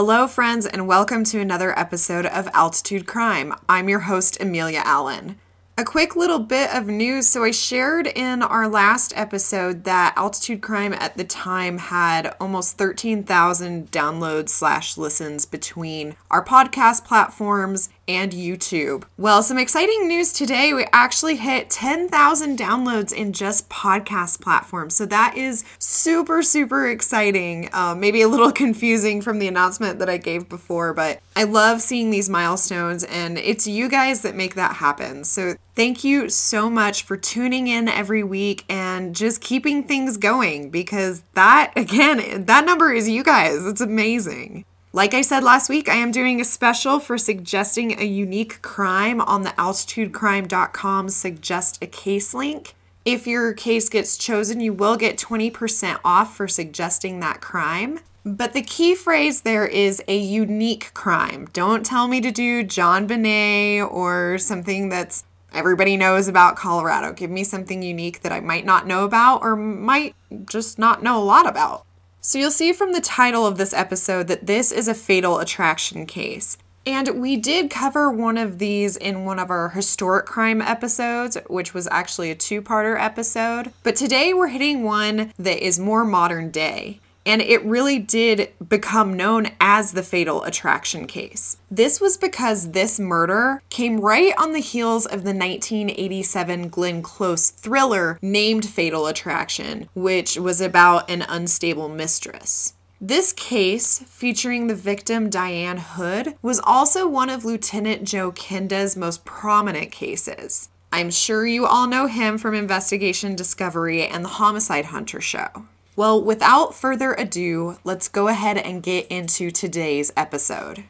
Hello, friends, and welcome to another episode of Altitude Crime. I'm your host, Amelia Allen. A quick little bit of news. So, I shared in our last episode that Altitude Crime at the time had almost 13,000 downloads slash listens between our podcast platforms and YouTube. Well, some exciting news today. We actually hit 10,000 downloads in just podcast platforms. So that is super, super exciting. Uh, maybe a little confusing from the announcement that I gave before, but I love seeing these milestones and it's you guys that make that happen. So thank you so much for tuning in every week and just keeping things going because that, again, that number is you guys. It's amazing. Like I said last week, I am doing a special for suggesting a unique crime on the altitudecrime.com suggest a case link. If your case gets chosen, you will get 20% off for suggesting that crime. But the key phrase there is a unique crime. Don't tell me to do JonBenét or something that's everybody knows about Colorado. Give me something unique that I might not know about or might just not know a lot about. So you'll see from the title of this episode that this is a fatal attraction case. And we did cover one of these in one of our historic crime episodes, which was actually a two parter episode. But today we're hitting one that is more modern day and it really did become known as the Fatal Attraction case. This was because this murder came right on the heels of the 1987 Glenn Close thriller named Fatal Attraction, which was about an unstable mistress. This case, featuring the victim Diane Hood, was also one of Lieutenant Joe Kenda's most prominent cases. I'm sure you all know him from Investigation Discovery and the Homicide Hunter show. Well, without further ado, let's go ahead and get into today's episode.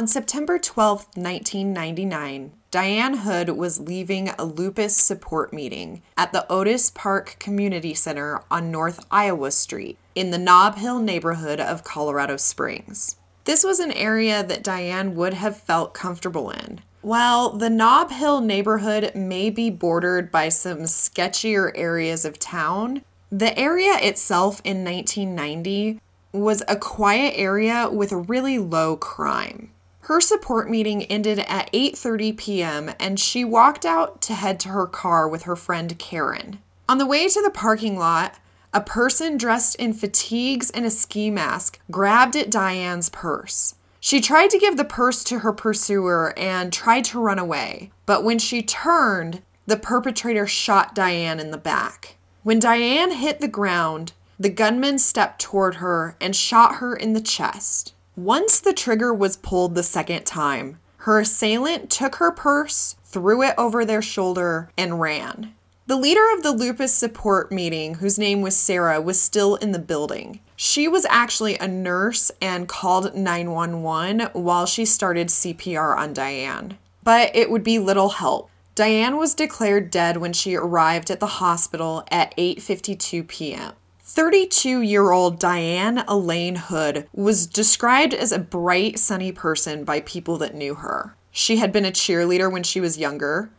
On September 12, 1999, Diane Hood was leaving a lupus support meeting at the Otis Park Community Center on North Iowa Street in the Nob Hill neighborhood of Colorado Springs. This was an area that Diane would have felt comfortable in. While the Nob Hill neighborhood may be bordered by some sketchier areas of town, the area itself in 1990 was a quiet area with a really low crime. Her support meeting ended at 8:30 p.m. and she walked out to head to her car with her friend Karen. On the way to the parking lot, a person dressed in fatigues and a ski mask grabbed at Diane's purse. She tried to give the purse to her pursuer and tried to run away, but when she turned, the perpetrator shot Diane in the back. When Diane hit the ground, the gunman stepped toward her and shot her in the chest. Once the trigger was pulled the second time, her assailant took her purse, threw it over their shoulder, and ran. The leader of the lupus support meeting, whose name was Sarah, was still in the building. She was actually a nurse and called 911 while she started CPR on Diane. But it would be little help. Diane was declared dead when she arrived at the hospital at 8:52 p.m. 32 year old Diane Elaine Hood was described as a bright, sunny person by people that knew her. She had been a cheerleader when she was younger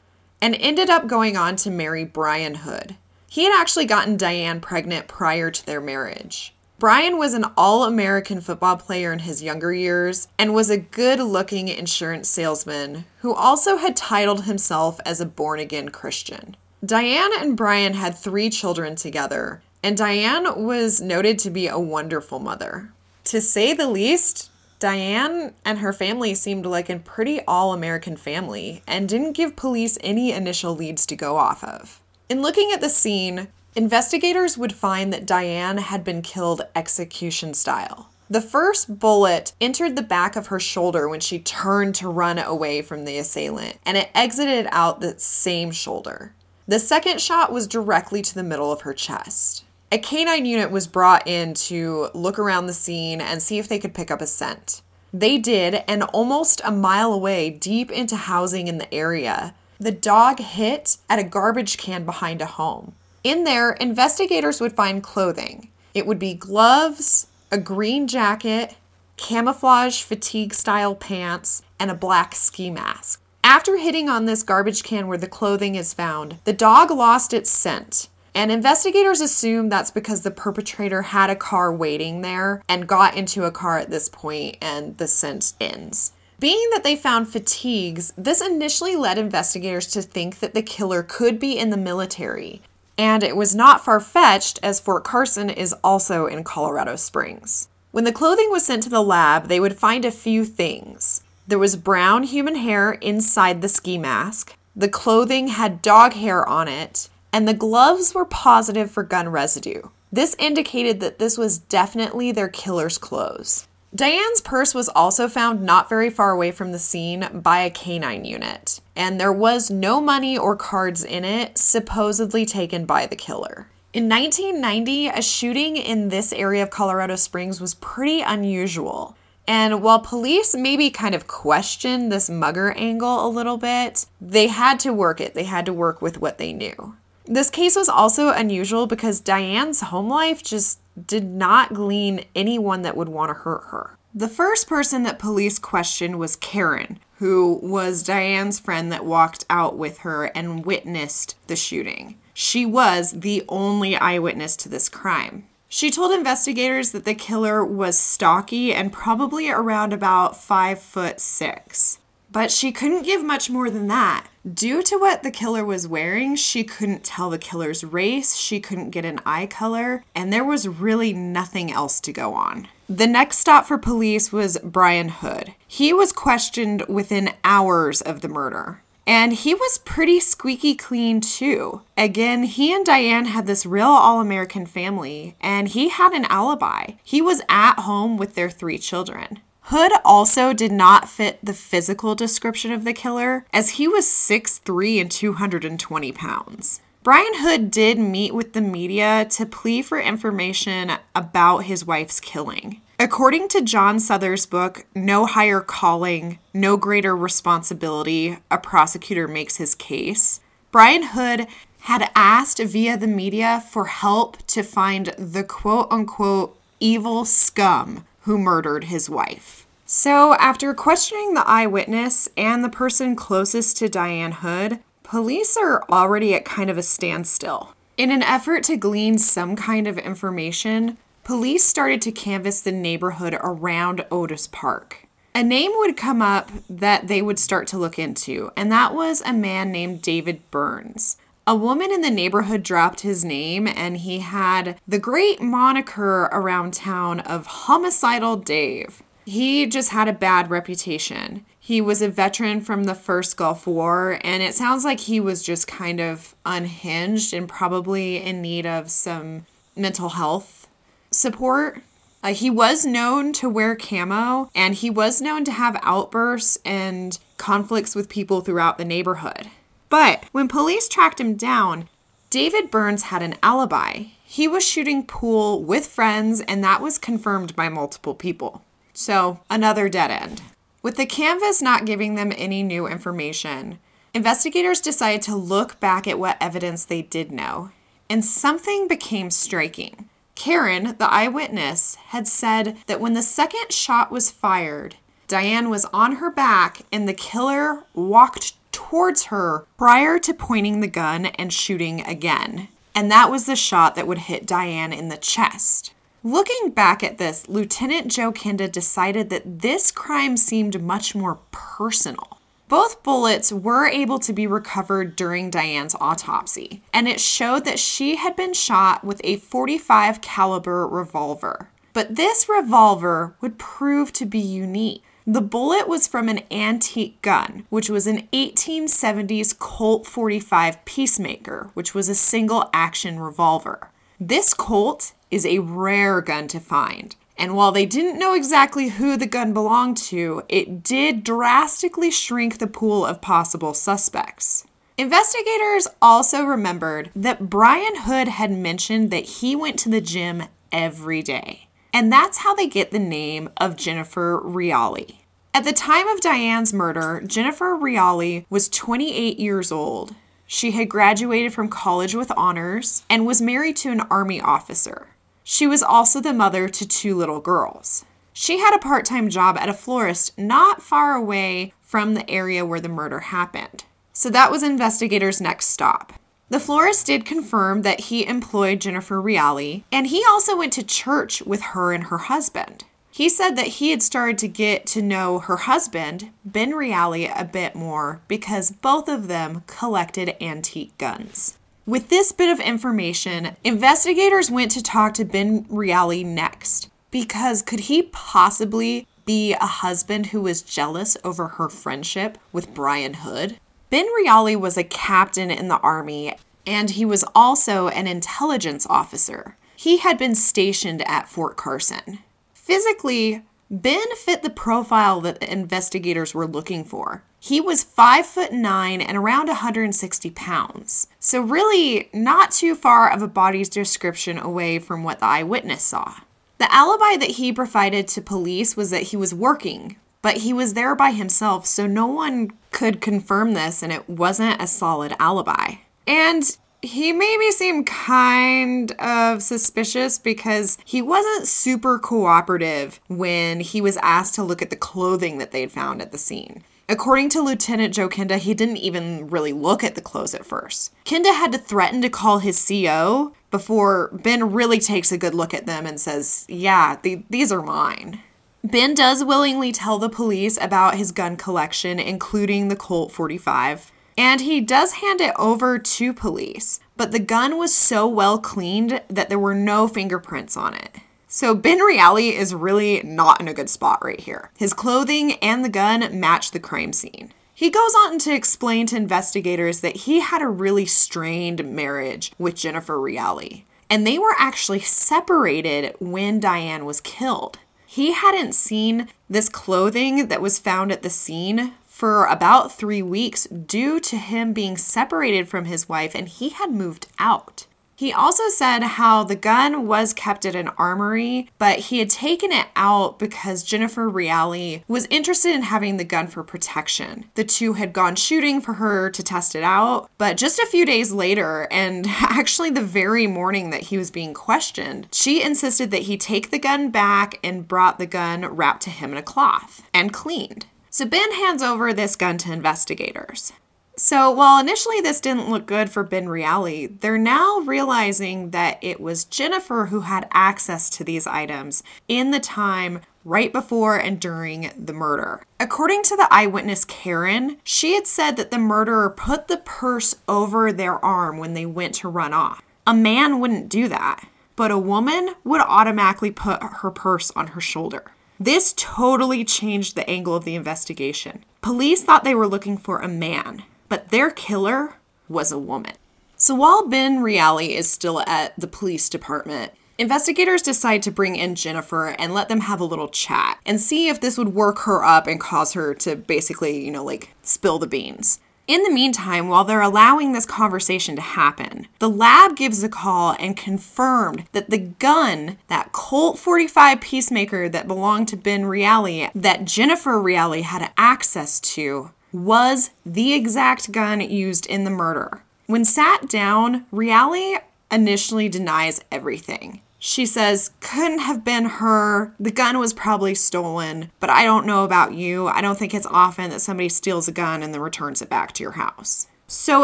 and ended up going on to marry Brian Hood. He had actually gotten Diane pregnant prior to their marriage. Brian was an all American football player in his younger years and was a good looking insurance salesman who also had titled himself as a born again Christian. Diane and Brian had three children together, and Diane was noted to be a wonderful mother. To say the least, Diane and her family seemed like a pretty all American family and didn't give police any initial leads to go off of. In looking at the scene, investigators would find that Diane had been killed execution style. The first bullet entered the back of her shoulder when she turned to run away from the assailant, and it exited out the same shoulder. The second shot was directly to the middle of her chest. A canine unit was brought in to look around the scene and see if they could pick up a scent. They did, and almost a mile away, deep into housing in the area, the dog hit at a garbage can behind a home. In there, investigators would find clothing. It would be gloves, a green jacket, camouflage fatigue style pants, and a black ski mask. After hitting on this garbage can where the clothing is found, the dog lost its scent. And investigators assume that's because the perpetrator had a car waiting there and got into a car at this point and the scent ends. Being that they found fatigues, this initially led investigators to think that the killer could be in the military. And it was not far fetched, as Fort Carson is also in Colorado Springs. When the clothing was sent to the lab, they would find a few things. There was brown human hair inside the ski mask, the clothing had dog hair on it, and the gloves were positive for gun residue. This indicated that this was definitely their killer's clothes. Diane's purse was also found not very far away from the scene by a canine unit, and there was no money or cards in it, supposedly taken by the killer. In 1990, a shooting in this area of Colorado Springs was pretty unusual. And while police maybe kind of questioned this mugger angle a little bit, they had to work it. They had to work with what they knew. This case was also unusual because Diane's home life just did not glean anyone that would want to hurt her. The first person that police questioned was Karen, who was Diane's friend that walked out with her and witnessed the shooting. She was the only eyewitness to this crime. She told investigators that the killer was stocky and probably around about five foot six. But she couldn't give much more than that. Due to what the killer was wearing, she couldn't tell the killer's race, she couldn't get an eye color, and there was really nothing else to go on. The next stop for police was Brian Hood. He was questioned within hours of the murder. And he was pretty squeaky clean too. Again, he and Diane had this real all American family, and he had an alibi. He was at home with their three children. Hood also did not fit the physical description of the killer, as he was 6'3 and 220 pounds. Brian Hood did meet with the media to plea for information about his wife's killing. According to John Suthers' book, No Higher Calling, No Greater Responsibility, a prosecutor makes his case, Brian Hood had asked via the media for help to find the quote unquote evil scum who murdered his wife. So, after questioning the eyewitness and the person closest to Diane Hood, police are already at kind of a standstill. In an effort to glean some kind of information, police started to canvass the neighborhood around Otis Park. A name would come up that they would start to look into, and that was a man named David Burns. A woman in the neighborhood dropped his name, and he had the great moniker around town of Homicidal Dave. He just had a bad reputation. He was a veteran from the first Gulf War, and it sounds like he was just kind of unhinged and probably in need of some mental health support. Uh, he was known to wear camo and he was known to have outbursts and conflicts with people throughout the neighborhood. But when police tracked him down, David Burns had an alibi. He was shooting pool with friends, and that was confirmed by multiple people. So, another dead end. With the canvas not giving them any new information, investigators decided to look back at what evidence they did know, and something became striking. Karen, the eyewitness, had said that when the second shot was fired, Diane was on her back and the killer walked towards her prior to pointing the gun and shooting again. And that was the shot that would hit Diane in the chest. Looking back at this, Lieutenant Joe Kenda decided that this crime seemed much more personal. Both bullets were able to be recovered during Diane's autopsy, and it showed that she had been shot with a 45 caliber revolver. But this revolver would prove to be unique. The bullet was from an antique gun, which was an 1870s Colt 45 Peacemaker, which was a single action revolver. This Colt is a rare gun to find, and while they didn't know exactly who the gun belonged to, it did drastically shrink the pool of possible suspects. Investigators also remembered that Brian Hood had mentioned that he went to the gym every day. And that's how they get the name of Jennifer Reali. At the time of Diane's murder, Jennifer Reali was 28 years old. She had graduated from college with honors and was married to an Army officer. She was also the mother to two little girls. She had a part time job at a florist not far away from the area where the murder happened. So that was investigators' next stop. The florist did confirm that he employed Jennifer Reali, and he also went to church with her and her husband. He said that he had started to get to know her husband, Ben Reali, a bit more because both of them collected antique guns. With this bit of information, investigators went to talk to Ben Reali next because could he possibly be a husband who was jealous over her friendship with Brian Hood? Ben Reali was a captain in the Army and he was also an intelligence officer. He had been stationed at Fort Carson. Physically, Ben fit the profile that investigators were looking for. He was five foot nine and around 160 pounds. So, really, not too far of a body's description away from what the eyewitness saw. The alibi that he provided to police was that he was working, but he was there by himself, so no one could confirm this, and it wasn't a solid alibi. And he made me seem kind of suspicious because he wasn't super cooperative when he was asked to look at the clothing that they'd found at the scene. According to Lieutenant Joe Kenda, he didn't even really look at the clothes at first. Kenda had to threaten to call his CO before Ben really takes a good look at them and says, Yeah, th- these are mine. Ben does willingly tell the police about his gun collection, including the Colt 45. And he does hand it over to police, but the gun was so well cleaned that there were no fingerprints on it. So Ben Reali is really not in a good spot right here. His clothing and the gun match the crime scene. He goes on to explain to investigators that he had a really strained marriage with Jennifer Reali, and they were actually separated when Diane was killed. He hadn't seen this clothing that was found at the scene for about three weeks due to him being separated from his wife and he had moved out. He also said how the gun was kept at an armory, but he had taken it out because Jennifer Reali was interested in having the gun for protection. The two had gone shooting for her to test it out, but just a few days later, and actually the very morning that he was being questioned, she insisted that he take the gun back and brought the gun wrapped to him in a cloth and cleaned. So Ben hands over this gun to investigators. So while initially this didn't look good for Ben Reali, they're now realizing that it was Jennifer who had access to these items in the time right before and during the murder. According to the eyewitness Karen, she had said that the murderer put the purse over their arm when they went to run off. A man wouldn't do that, but a woman would automatically put her purse on her shoulder. This totally changed the angle of the investigation. Police thought they were looking for a man, but their killer was a woman. So while Ben Reali is still at the police department, investigators decide to bring in Jennifer and let them have a little chat and see if this would work her up and cause her to basically, you know, like spill the beans. In the meantime, while they're allowing this conversation to happen, the lab gives a call and confirmed that the gun, that Colt 45 Peacemaker that belonged to Ben Reali, that Jennifer Reali had access to, was the exact gun used in the murder. When sat down, Reali initially denies everything. She says, couldn't have been her. The gun was probably stolen, but I don't know about you. I don't think it's often that somebody steals a gun and then returns it back to your house. So,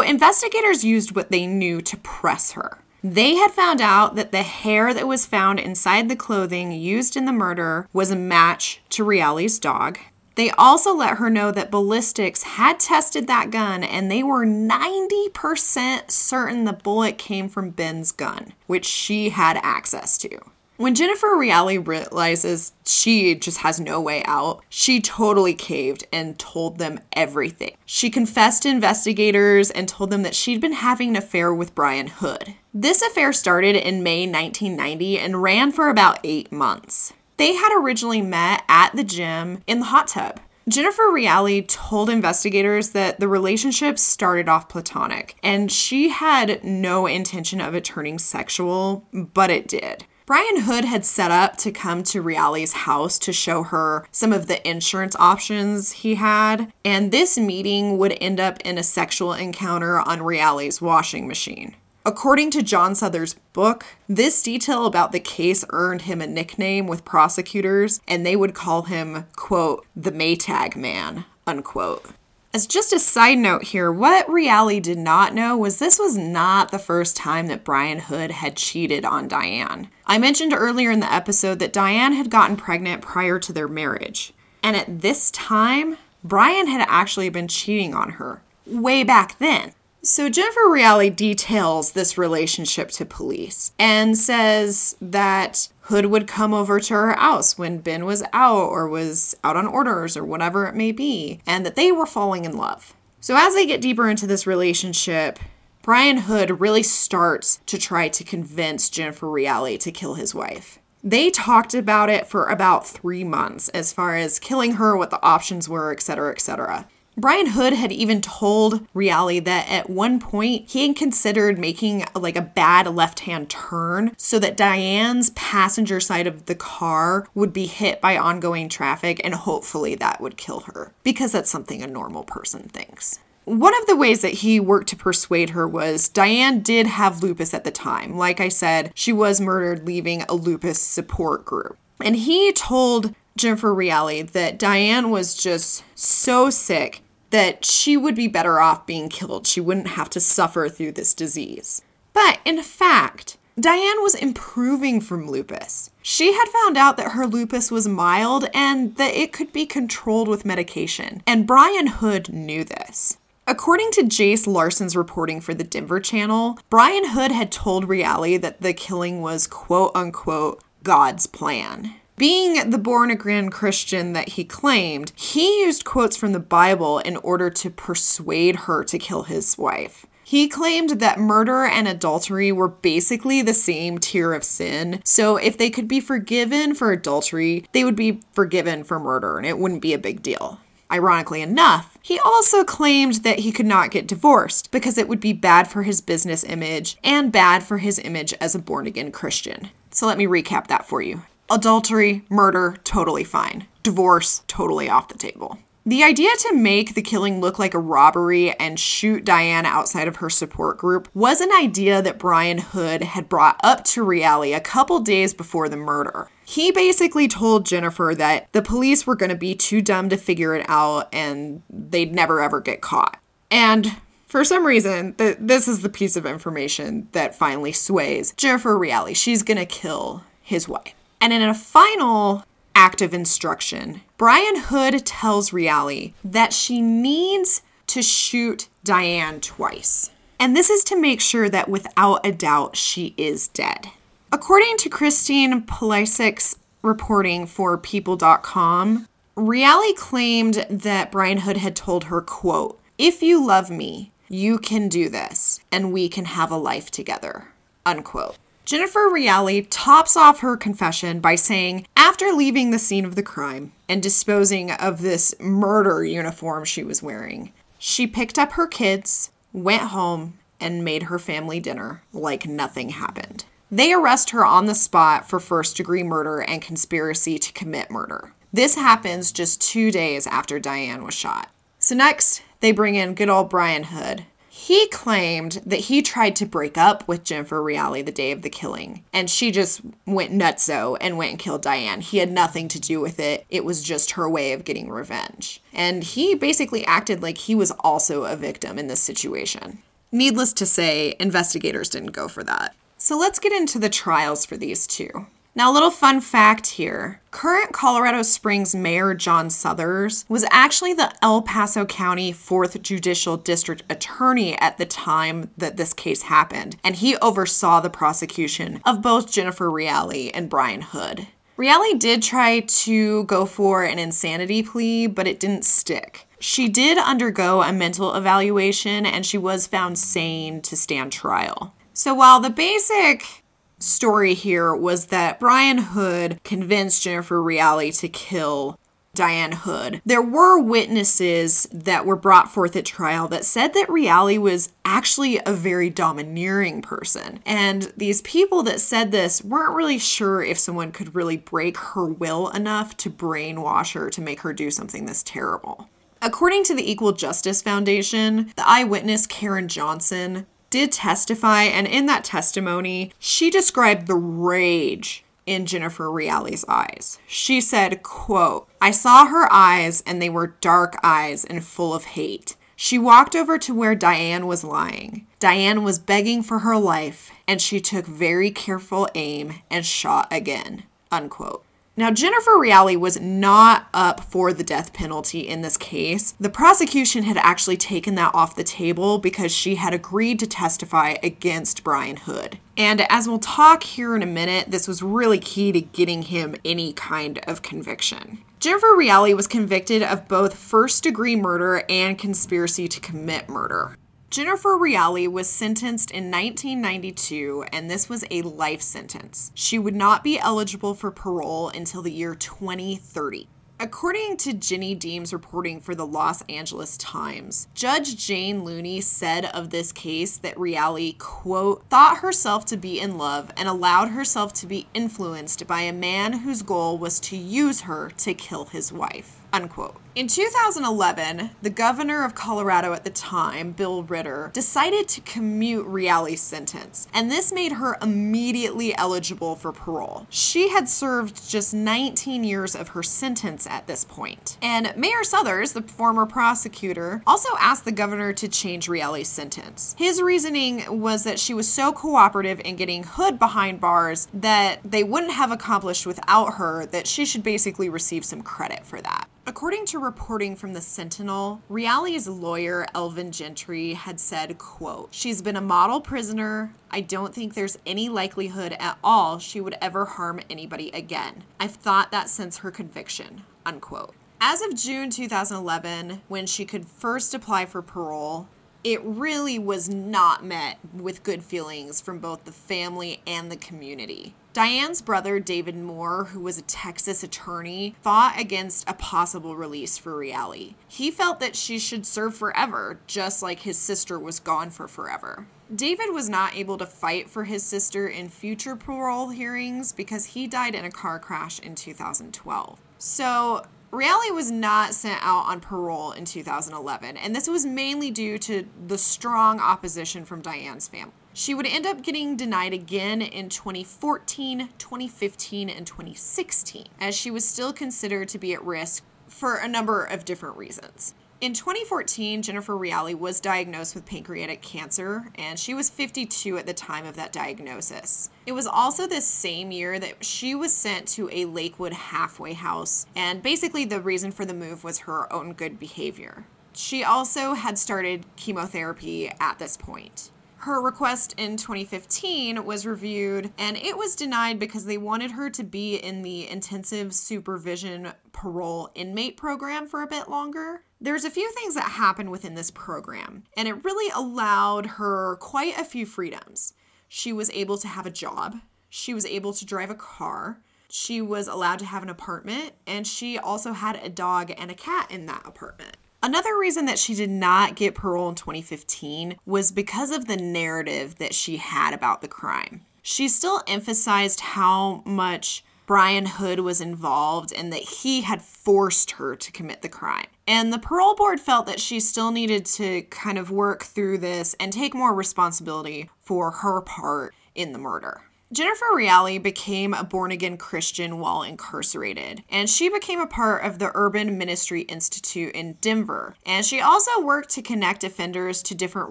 investigators used what they knew to press her. They had found out that the hair that was found inside the clothing used in the murder was a match to Reali's dog. They also let her know that ballistics had tested that gun and they were 90% certain the bullet came from Ben's gun, which she had access to. When Jennifer Reali realizes she just has no way out, she totally caved and told them everything. She confessed to investigators and told them that she'd been having an affair with Brian Hood. This affair started in May 1990 and ran for about eight months. They had originally met at the gym in the hot tub. Jennifer Reali told investigators that the relationship started off platonic and she had no intention of it turning sexual, but it did. Brian Hood had set up to come to Reali's house to show her some of the insurance options he had, and this meeting would end up in a sexual encounter on Reali's washing machine. According to John Suthers' book, this detail about the case earned him a nickname with prosecutors, and they would call him, quote, the Maytag Man, unquote. As just a side note here, what Reali did not know was this was not the first time that Brian Hood had cheated on Diane. I mentioned earlier in the episode that Diane had gotten pregnant prior to their marriage. And at this time, Brian had actually been cheating on her way back then. So Jennifer Reali details this relationship to police and says that Hood would come over to her house when Ben was out or was out on orders or whatever it may be, and that they were falling in love. So as they get deeper into this relationship, Brian Hood really starts to try to convince Jennifer Reali to kill his wife. They talked about it for about three months as far as killing her, what the options were, etc., etc. Brian Hood had even told Reali that at one point he had considered making like a bad left hand turn so that Diane's passenger side of the car would be hit by ongoing traffic and hopefully that would kill her because that's something a normal person thinks. One of the ways that he worked to persuade her was Diane did have lupus at the time. Like I said, she was murdered leaving a lupus support group. And he told Jennifer Reali that Diane was just so sick that she would be better off being killed. She wouldn't have to suffer through this disease. But in fact, Diane was improving from lupus. She had found out that her lupus was mild and that it could be controlled with medication, and Brian Hood knew this. According to Jace Larson's reporting for the Denver Channel, Brian Hood had told Reali that the killing was quote unquote God's plan. Being the born again Christian that he claimed, he used quotes from the Bible in order to persuade her to kill his wife. He claimed that murder and adultery were basically the same tier of sin. So if they could be forgiven for adultery, they would be forgiven for murder and it wouldn't be a big deal. Ironically enough, he also claimed that he could not get divorced because it would be bad for his business image and bad for his image as a born again Christian. So let me recap that for you. Adultery, murder, totally fine. Divorce, totally off the table. The idea to make the killing look like a robbery and shoot Diane outside of her support group was an idea that Brian Hood had brought up to Reali a couple days before the murder. He basically told Jennifer that the police were going to be too dumb to figure it out and they'd never ever get caught. And for some reason, th- this is the piece of information that finally sways Jennifer Reali. She's going to kill his wife. And in a final act of instruction, Brian Hood tells Reali that she needs to shoot Diane twice. And this is to make sure that without a doubt she is dead. According to Christine Polisek's reporting for People.com, Reali claimed that Brian Hood had told her, quote, If you love me, you can do this, and we can have a life together, unquote. Jennifer Reali tops off her confession by saying, after leaving the scene of the crime and disposing of this murder uniform she was wearing, she picked up her kids, went home, and made her family dinner like nothing happened. They arrest her on the spot for first degree murder and conspiracy to commit murder. This happens just two days after Diane was shot. So, next, they bring in good old Brian Hood, he claimed that he tried to break up with Jennifer Reali the day of the killing, and she just went nutso and went and killed Diane. He had nothing to do with it. It was just her way of getting revenge. And he basically acted like he was also a victim in this situation. Needless to say, investigators didn't go for that. So let's get into the trials for these two. Now, a little fun fact here current Colorado Springs Mayor John Suthers was actually the El Paso County 4th Judicial District Attorney at the time that this case happened, and he oversaw the prosecution of both Jennifer Reali and Brian Hood. Reali did try to go for an insanity plea, but it didn't stick. She did undergo a mental evaluation and she was found sane to stand trial. So while the basic story here was that Brian Hood convinced Jennifer Reali to kill Diane Hood. There were witnesses that were brought forth at trial that said that Reali was actually a very domineering person. And these people that said this weren't really sure if someone could really break her will enough to brainwash her to make her do something this terrible. According to the Equal Justice Foundation, the eyewitness Karen Johnson did testify, and in that testimony, she described the rage in Jennifer Reali's eyes. She said, quote, I saw her eyes and they were dark eyes and full of hate. She walked over to where Diane was lying. Diane was begging for her life and she took very careful aim and shot again. Unquote. Now, Jennifer Reali was not up for the death penalty in this case. The prosecution had actually taken that off the table because she had agreed to testify against Brian Hood. And as we'll talk here in a minute, this was really key to getting him any kind of conviction. Jennifer Reali was convicted of both first degree murder and conspiracy to commit murder. Jennifer Reali was sentenced in 1992, and this was a life sentence. She would not be eligible for parole until the year 2030. According to Jenny Deam's reporting for the Los Angeles Times, Judge Jane Looney said of this case that Reali, quote, thought herself to be in love and allowed herself to be influenced by a man whose goal was to use her to kill his wife. Unquote. In 2011, the governor of Colorado at the time, Bill Ritter, decided to commute Reali's sentence, and this made her immediately eligible for parole. She had served just 19 years of her sentence at this point. And Mayor Suthers, the former prosecutor, also asked the governor to change Reali's sentence. His reasoning was that she was so cooperative in getting Hood behind bars that they wouldn't have accomplished without her that she should basically receive some credit for that. According to reporting from the Sentinel, Reali's lawyer, Elvin Gentry, had said, quote, She's been a model prisoner. I don't think there's any likelihood at all she would ever harm anybody again. I've thought that since her conviction, unquote. As of June 2011, when she could first apply for parole, it really was not met with good feelings from both the family and the community. Diane's brother, David Moore, who was a Texas attorney, fought against a possible release for Reali. He felt that she should serve forever, just like his sister was gone for forever. David was not able to fight for his sister in future parole hearings because he died in a car crash in 2012. So, Reali was not sent out on parole in 2011, and this was mainly due to the strong opposition from Diane's family. She would end up getting denied again in 2014, 2015, and 2016, as she was still considered to be at risk for a number of different reasons. In 2014, Jennifer Reali was diagnosed with pancreatic cancer, and she was 52 at the time of that diagnosis. It was also this same year that she was sent to a Lakewood halfway house, and basically the reason for the move was her own good behavior. She also had started chemotherapy at this point. Her request in 2015 was reviewed and it was denied because they wanted her to be in the intensive supervision parole inmate program for a bit longer. There's a few things that happened within this program, and it really allowed her quite a few freedoms. She was able to have a job, she was able to drive a car, she was allowed to have an apartment, and she also had a dog and a cat in that apartment. Another reason that she did not get parole in 2015 was because of the narrative that she had about the crime. She still emphasized how much Brian Hood was involved and that he had forced her to commit the crime. And the parole board felt that she still needed to kind of work through this and take more responsibility for her part in the murder. Jennifer Reali became a born again Christian while incarcerated, and she became a part of the Urban Ministry Institute in Denver. And she also worked to connect offenders to different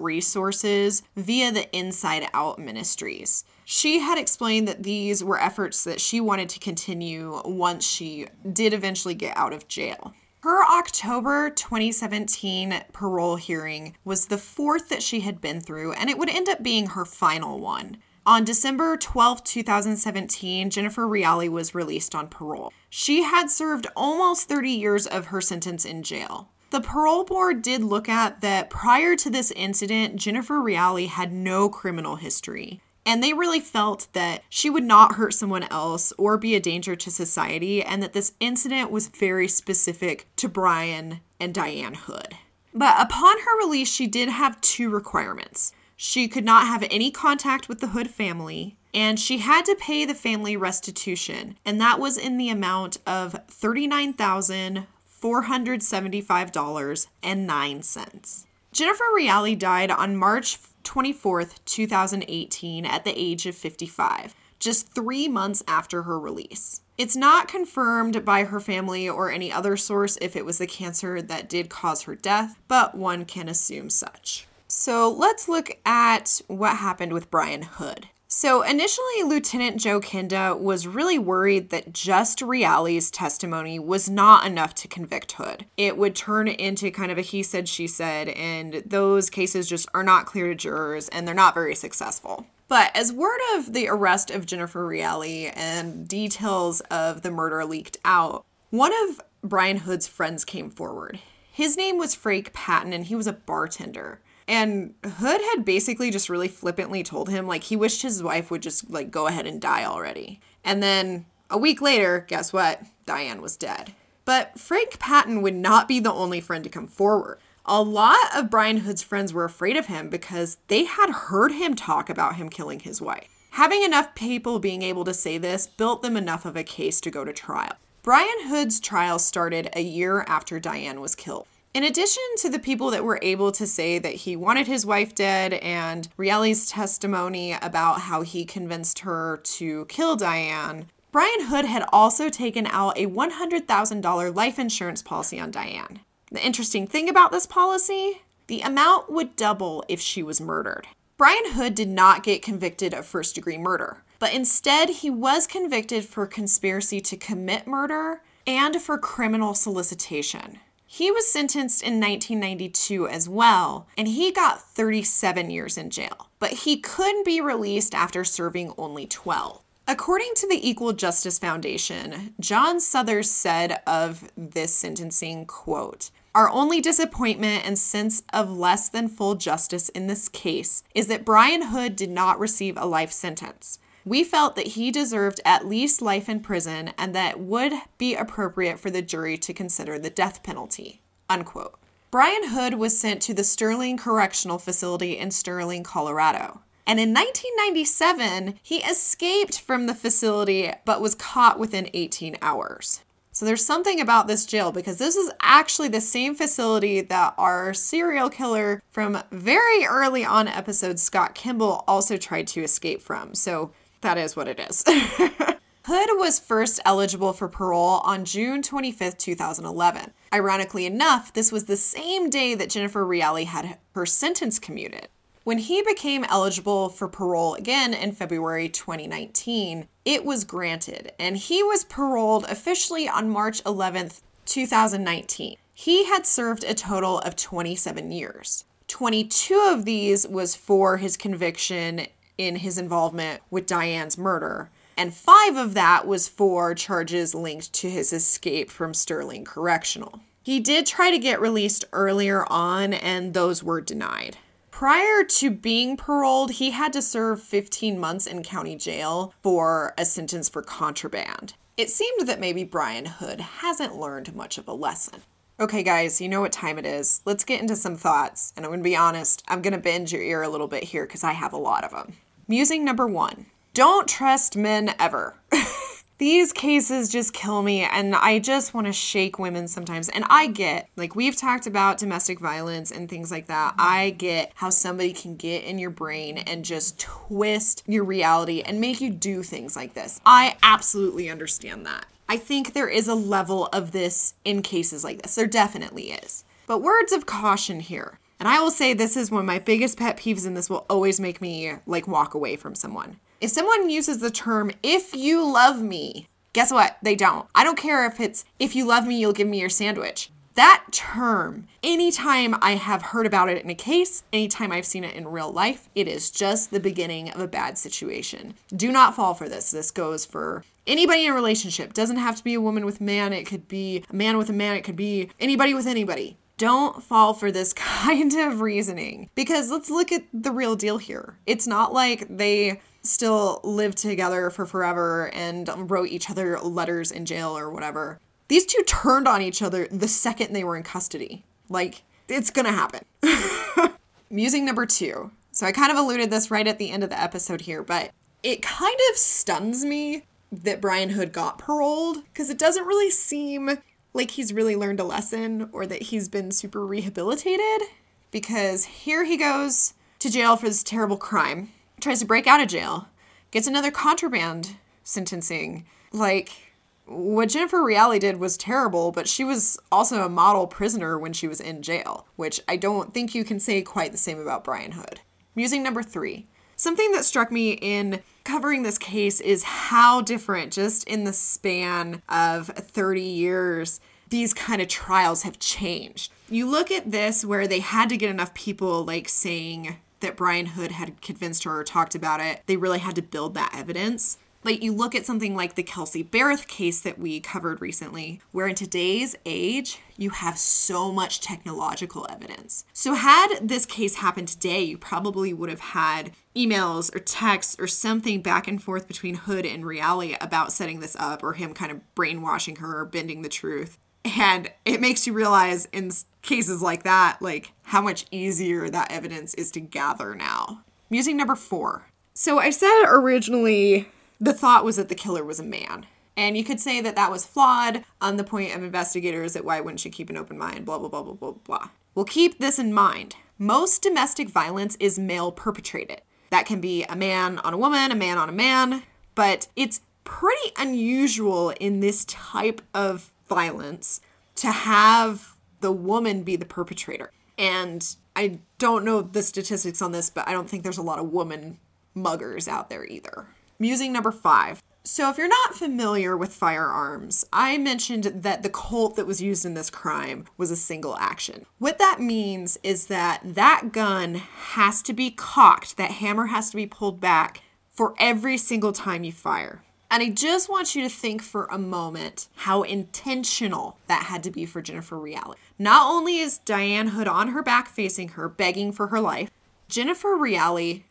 resources via the Inside Out Ministries. She had explained that these were efforts that she wanted to continue once she did eventually get out of jail. Her October 2017 parole hearing was the fourth that she had been through, and it would end up being her final one. On December 12, 2017, Jennifer Reali was released on parole. She had served almost 30 years of her sentence in jail. The parole board did look at that prior to this incident, Jennifer Reali had no criminal history. And they really felt that she would not hurt someone else or be a danger to society, and that this incident was very specific to Brian and Diane Hood. But upon her release, she did have two requirements. She could not have any contact with the Hood family, and she had to pay the family restitution, and that was in the amount of $39,475.09. Jennifer Reali died on March 24th, 2018, at the age of 55, just three months after her release. It's not confirmed by her family or any other source if it was the cancer that did cause her death, but one can assume such. So let's look at what happened with Brian Hood. So initially, Lieutenant Joe Kenda was really worried that just Reali's testimony was not enough to convict Hood. It would turn into kind of a he said, she said, and those cases just are not clear to jurors and they're not very successful. But as word of the arrest of Jennifer Reali and details of the murder leaked out, one of Brian Hood's friends came forward. His name was Frank Patton and he was a bartender. And Hood had basically just really flippantly told him like he wished his wife would just like go ahead and die already. And then a week later, guess what? Diane was dead. But Frank Patton would not be the only friend to come forward. A lot of Brian Hood's friends were afraid of him because they had heard him talk about him killing his wife. Having enough people being able to say this built them enough of a case to go to trial. Brian Hood's trial started a year after Diane was killed. In addition to the people that were able to say that he wanted his wife dead and Reali's testimony about how he convinced her to kill Diane, Brian Hood had also taken out a $100,000 life insurance policy on Diane. The interesting thing about this policy the amount would double if she was murdered. Brian Hood did not get convicted of first degree murder, but instead he was convicted for conspiracy to commit murder and for criminal solicitation. He was sentenced in 1992 as well, and he got 37 years in jail, but he could be released after serving only 12. According to the Equal Justice Foundation, John Suthers said of this sentencing, quote, our only disappointment and sense of less than full justice in this case is that Brian Hood did not receive a life sentence. We felt that he deserved at least life in prison and that it would be appropriate for the jury to consider the death penalty. Unquote. Brian Hood was sent to the Sterling Correctional Facility in Sterling, Colorado. And in 1997, he escaped from the facility but was caught within 18 hours. So there's something about this jail because this is actually the same facility that our serial killer from very early on episode, Scott Kimball, also tried to escape from. So that is what it is. Hood was first eligible for parole on June 25, 2011. Ironically enough, this was the same day that Jennifer Reali had her sentence commuted. When he became eligible for parole again in February 2019, it was granted, and he was paroled officially on March 11th, 2019. He had served a total of 27 years. 22 of these was for his conviction in his involvement with Diane's murder. And five of that was for charges linked to his escape from Sterling Correctional. He did try to get released earlier on, and those were denied. Prior to being paroled, he had to serve 15 months in county jail for a sentence for contraband. It seemed that maybe Brian Hood hasn't learned much of a lesson. Okay, guys, you know what time it is. Let's get into some thoughts, and I'm gonna be honest, I'm gonna bend your ear a little bit here because I have a lot of them. Musing number one don't trust men ever. These cases just kill me, and I just want to shake women sometimes. And I get, like, we've talked about domestic violence and things like that. I get how somebody can get in your brain and just twist your reality and make you do things like this. I absolutely understand that. I think there is a level of this in cases like this. There definitely is. But words of caution here. And I will say this is one of my biggest pet peeves, and this will always make me like walk away from someone. If someone uses the term, if you love me, guess what? They don't. I don't care if it's, if you love me, you'll give me your sandwich. That term, anytime I have heard about it in a case, anytime I've seen it in real life, it is just the beginning of a bad situation. Do not fall for this. This goes for anybody in a relationship. Doesn't have to be a woman with man, it could be a man with a man, it could be anybody with anybody don't fall for this kind of reasoning because let's look at the real deal here. It's not like they still lived together for forever and wrote each other letters in jail or whatever. These two turned on each other the second they were in custody. Like, it's gonna happen. Musing number two. So I kind of alluded this right at the end of the episode here, but it kind of stuns me that Brian Hood got paroled because it doesn't really seem like he's really learned a lesson or that he's been super rehabilitated because here he goes to jail for this terrible crime, tries to break out of jail, gets another contraband sentencing. Like, what Jennifer Reali did was terrible, but she was also a model prisoner when she was in jail, which I don't think you can say quite the same about Brian Hood. Musing number three. Something that struck me in covering this case is how different, just in the span of 30 years, these kind of trials have changed. You look at this where they had to get enough people like saying that Brian Hood had convinced her or talked about it, they really had to build that evidence. Like you look at something like the Kelsey Barrett case that we covered recently, where in today's age, you have so much technological evidence. So, had this case happened today, you probably would have had emails or texts or something back and forth between Hood and Reali about setting this up or him kind of brainwashing her or bending the truth. And it makes you realize in cases like that, like how much easier that evidence is to gather now. Musing number four. So I said originally the thought was that the killer was a man. And you could say that that was flawed on the point of investigators that why wouldn't you keep an open mind, blah, blah, blah, blah, blah, blah. Well, keep this in mind. Most domestic violence is male perpetrated. That can be a man on a woman, a man on a man, but it's pretty unusual in this type of violence to have the woman be the perpetrator. And I don't know the statistics on this, but I don't think there's a lot of woman muggers out there either. Musing number five. So, if you're not familiar with firearms, I mentioned that the Colt that was used in this crime was a single action. What that means is that that gun has to be cocked, that hammer has to be pulled back for every single time you fire. And I just want you to think for a moment how intentional that had to be for Jennifer Reali. Not only is Diane Hood on her back facing her, begging for her life, Jennifer Reali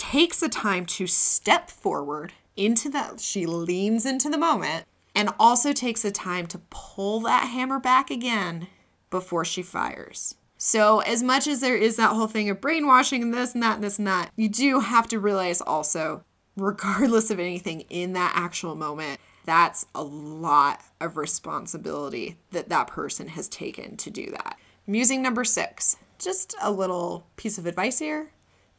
takes the time to step forward into that. She leans into the moment and also takes the time to pull that hammer back again before she fires. So, as much as there is that whole thing of brainwashing and this and that and this and that, you do have to realize also regardless of anything in that actual moment, that's a lot of responsibility that that person has taken to do that. Musing number six, just a little piece of advice here.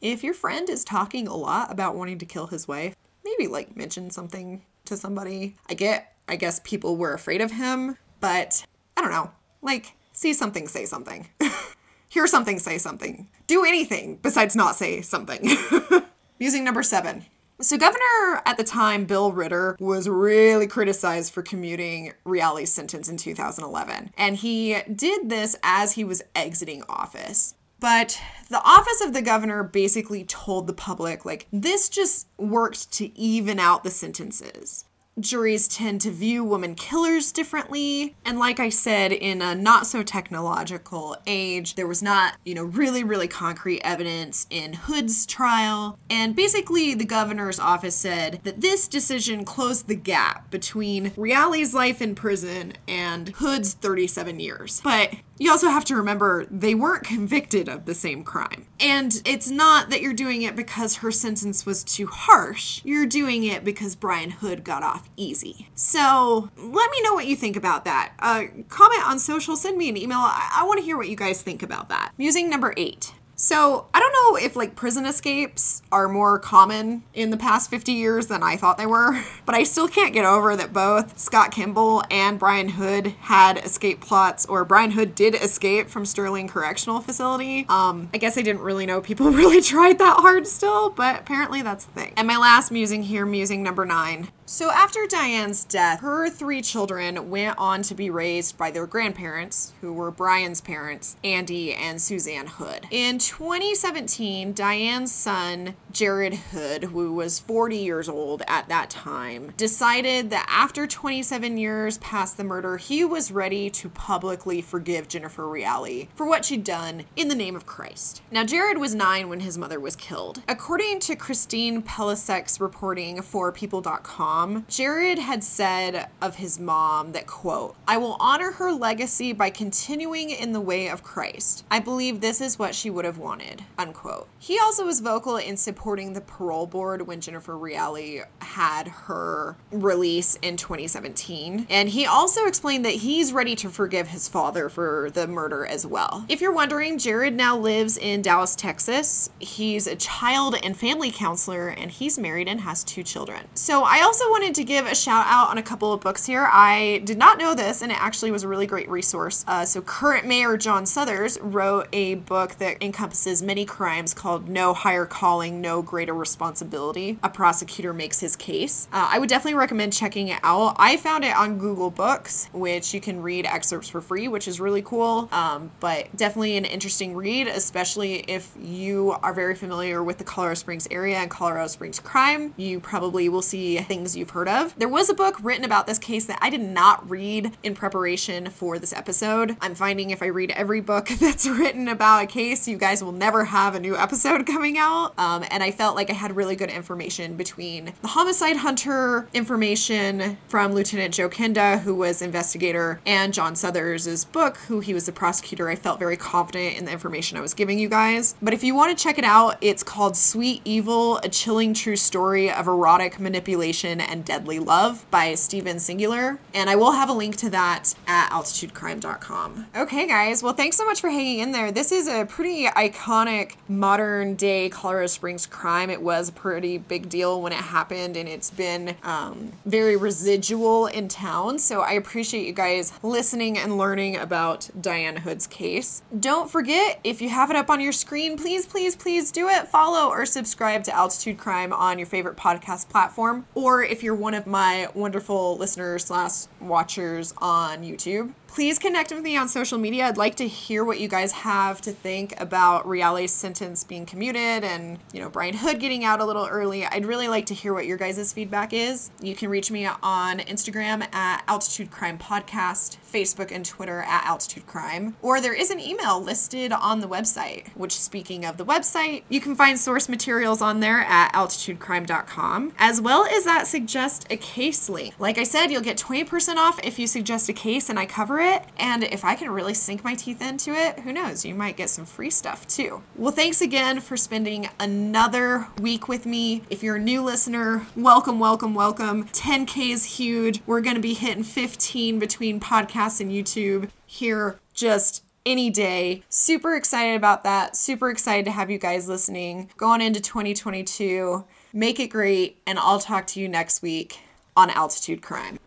If your friend is talking a lot about wanting to kill his wife, maybe like mention something to somebody. I get, I guess people were afraid of him, but I don't know. Like, see something, say something. Hear something, say something. Do anything besides not say something. Musing number seven, so, Governor at the time, Bill Ritter, was really criticized for commuting Reali's sentence in 2011. And he did this as he was exiting office. But the office of the governor basically told the public, like, this just worked to even out the sentences juries tend to view woman killers differently. And like I said, in a not so technological age, there was not, you know, really, really concrete evidence in Hood's trial. And basically, the governor's office said that this decision closed the gap between Reali's life in prison and Hood's 37 years. But you also have to remember they weren't convicted of the same crime. And it's not that you're doing it because her sentence was too harsh. You're doing it because Brian Hood got off easy. So let me know what you think about that. Uh, comment on social, send me an email. I, I want to hear what you guys think about that. Musing number eight. So, I don't know if like prison escapes are more common in the past 50 years than I thought they were, but I still can't get over that both Scott Kimball and Brian Hood had escape plots, or Brian Hood did escape from Sterling Correctional Facility. Um, I guess I didn't really know people really tried that hard still, but apparently that's the thing. And my last musing here, musing number nine. So, after Diane's death, her three children went on to be raised by their grandparents, who were Brian's parents, Andy and Suzanne Hood. In 2017, Diane's son, Jared Hood, who was 40 years old at that time, decided that after 27 years past the murder, he was ready to publicly forgive Jennifer Reali for what she'd done in the name of Christ. Now, Jared was nine when his mother was killed. According to Christine Pelisek's reporting for People.com, mom, Jared had said of his mom that, quote, I will honor her legacy by continuing in the way of Christ. I believe this is what she would have wanted, unquote. He also was vocal in supporting the parole board when Jennifer Reali had her release in 2017. And he also explained that he's ready to forgive his father for the murder as well. If you're wondering, Jared now lives in Dallas, Texas. He's a child and family counselor and he's married and has two children. So I also wanted to give a shout out on a couple of books here. I did not know this, and it actually was a really great resource. Uh, so, current Mayor John Suthers wrote a book that encompasses many crimes called No Higher Calling, No Greater Responsibility. A prosecutor makes his case. Uh, I would definitely recommend checking it out. I found it on Google Books, which you can read excerpts for free, which is really cool. Um, but definitely an interesting read, especially if you are very familiar with the Colorado Springs area and Colorado Springs crime. You probably will see things you you've heard of. There was a book written about this case that I did not read in preparation for this episode. I'm finding if I read every book that's written about a case, you guys will never have a new episode coming out. Um, and I felt like I had really good information between the homicide hunter information from Lieutenant Joe Kenda, who was investigator, and John Suthers' book, who he was the prosecutor. I felt very confident in the information I was giving you guys. But if you want to check it out, it's called Sweet Evil, a chilling true story of erotic manipulation and Deadly Love by Stephen Singular. And I will have a link to that at altitudecrime.com. Okay, guys. Well, thanks so much for hanging in there. This is a pretty iconic modern day Colorado Springs crime. It was a pretty big deal when it happened, and it's been um, very residual in town. So I appreciate you guys listening and learning about Diane Hood's case. Don't forget, if you have it up on your screen, please, please, please do it. Follow or subscribe to Altitude Crime on your favorite podcast platform. Or if you're one of my wonderful listeners slash watchers on YouTube, Please connect with me on social media. I'd like to hear what you guys have to think about Reali's sentence being commuted and, you know, Brian Hood getting out a little early. I'd really like to hear what your guys' feedback is. You can reach me on Instagram at Altitude Crime Podcast, Facebook and Twitter at Altitude Crime, or there is an email listed on the website, which, speaking of the website, you can find source materials on there at altitudecrime.com, as well as that suggest a case link. Like I said, you'll get 20% off if you suggest a case and I cover it it. And if I can really sink my teeth into it, who knows? You might get some free stuff too. Well, thanks again for spending another week with me. If you're a new listener, welcome, welcome, welcome. 10K is huge. We're going to be hitting 15 between podcasts and YouTube here just any day. Super excited about that. Super excited to have you guys listening. Going into 2022. Make it great, and I'll talk to you next week on Altitude Crime.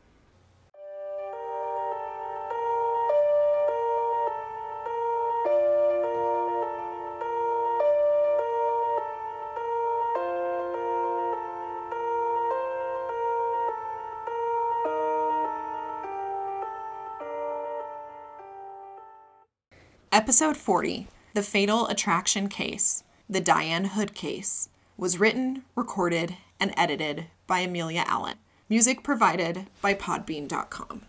Episode 40 The Fatal Attraction Case, The Diane Hood Case, was written, recorded, and edited by Amelia Allen. Music provided by Podbean.com.